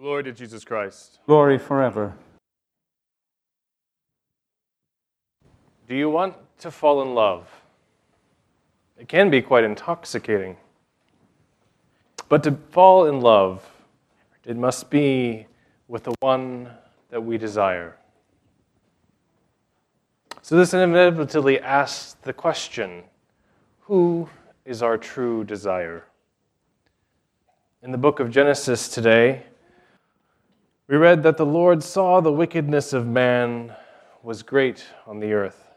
Glory to Jesus Christ. Glory forever. Do you want to fall in love? It can be quite intoxicating. But to fall in love, it must be with the one that we desire. So this inevitably asks the question who is our true desire? In the book of Genesis today, we read that the Lord saw the wickedness of man was great on the earth,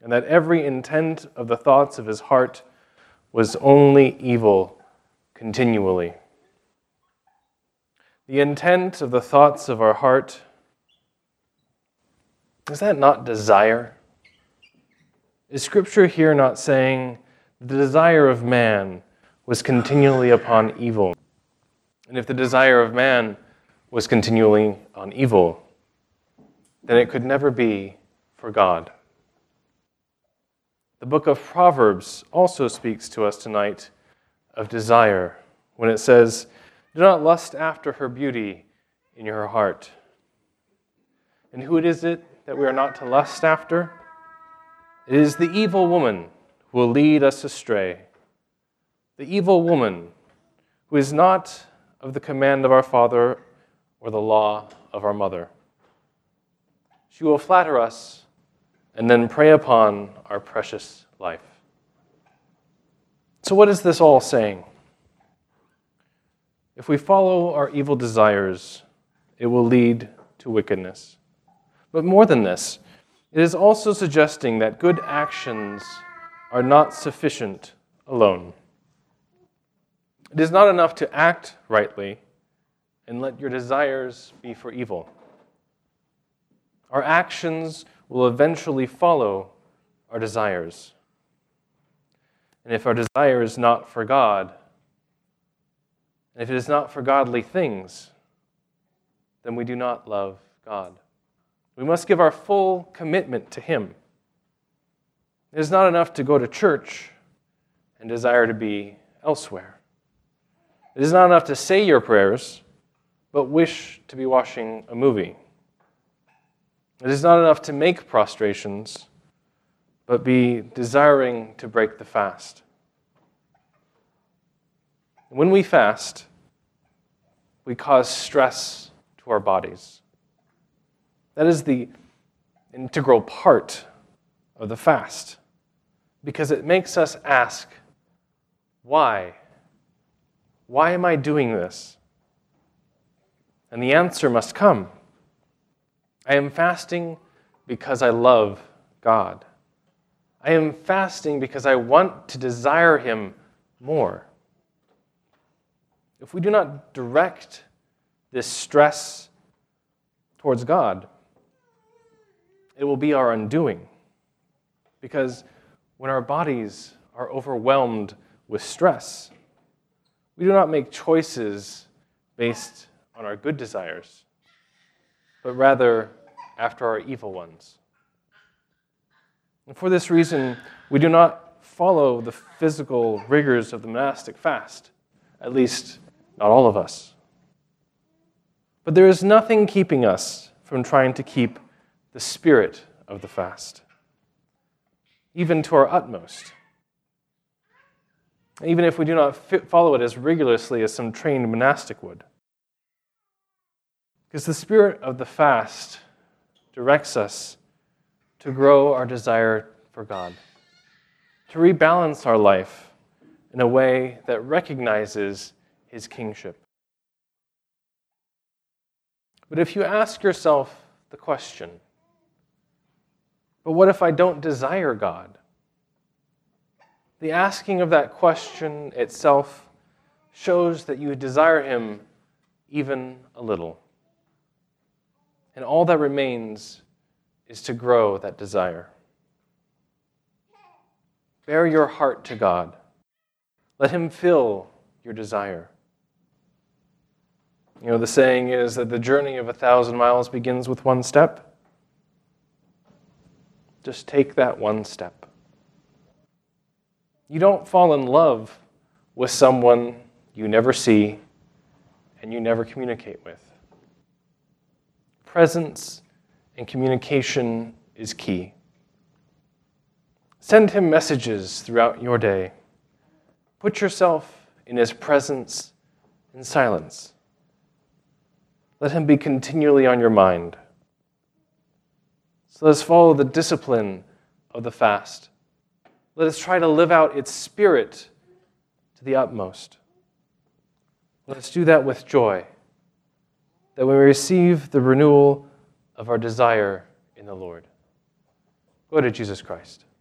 and that every intent of the thoughts of his heart was only evil continually. The intent of the thoughts of our heart is that not desire? Is Scripture here not saying the desire of man was continually upon evil? And if the desire of man was continually on evil, then it could never be for God. The book of Proverbs also speaks to us tonight of desire when it says, Do not lust after her beauty in your heart. And who is it that we are not to lust after? It is the evil woman who will lead us astray. The evil woman who is not of the command of our Father or the law of our mother. She will flatter us and then prey upon our precious life. So, what is this all saying? If we follow our evil desires, it will lead to wickedness. But more than this, it is also suggesting that good actions are not sufficient alone. It is not enough to act rightly and let your desires be for evil. Our actions will eventually follow our desires. And if our desire is not for God, and if it is not for godly things, then we do not love God. We must give our full commitment to Him. It is not enough to go to church and desire to be elsewhere. It is not enough to say your prayers, but wish to be watching a movie. It is not enough to make prostrations, but be desiring to break the fast. When we fast, we cause stress to our bodies. That is the integral part of the fast because it makes us ask, why? Why am I doing this? And the answer must come I am fasting because I love God. I am fasting because I want to desire Him more. If we do not direct this stress towards God, it will be our undoing. Because when our bodies are overwhelmed with stress, we do not make choices based on our good desires, but rather after our evil ones. And for this reason, we do not follow the physical rigors of the monastic fast, at least, not all of us. But there is nothing keeping us from trying to keep the spirit of the fast, even to our utmost. Even if we do not follow it as rigorously as some trained monastic would. Because the spirit of the fast directs us to grow our desire for God, to rebalance our life in a way that recognizes His kingship. But if you ask yourself the question, but what if I don't desire God? The asking of that question itself shows that you desire Him even a little. And all that remains is to grow that desire. Bare your heart to God. Let Him fill your desire. You know, the saying is that the journey of a thousand miles begins with one step. Just take that one step. You don't fall in love with someone you never see and you never communicate with. Presence and communication is key. Send him messages throughout your day. Put yourself in his presence in silence. Let him be continually on your mind. So let us follow the discipline of the fast. Let us try to live out its spirit to the utmost. Let us do that with joy, that we receive the renewal of our desire in the Lord. Go to Jesus Christ.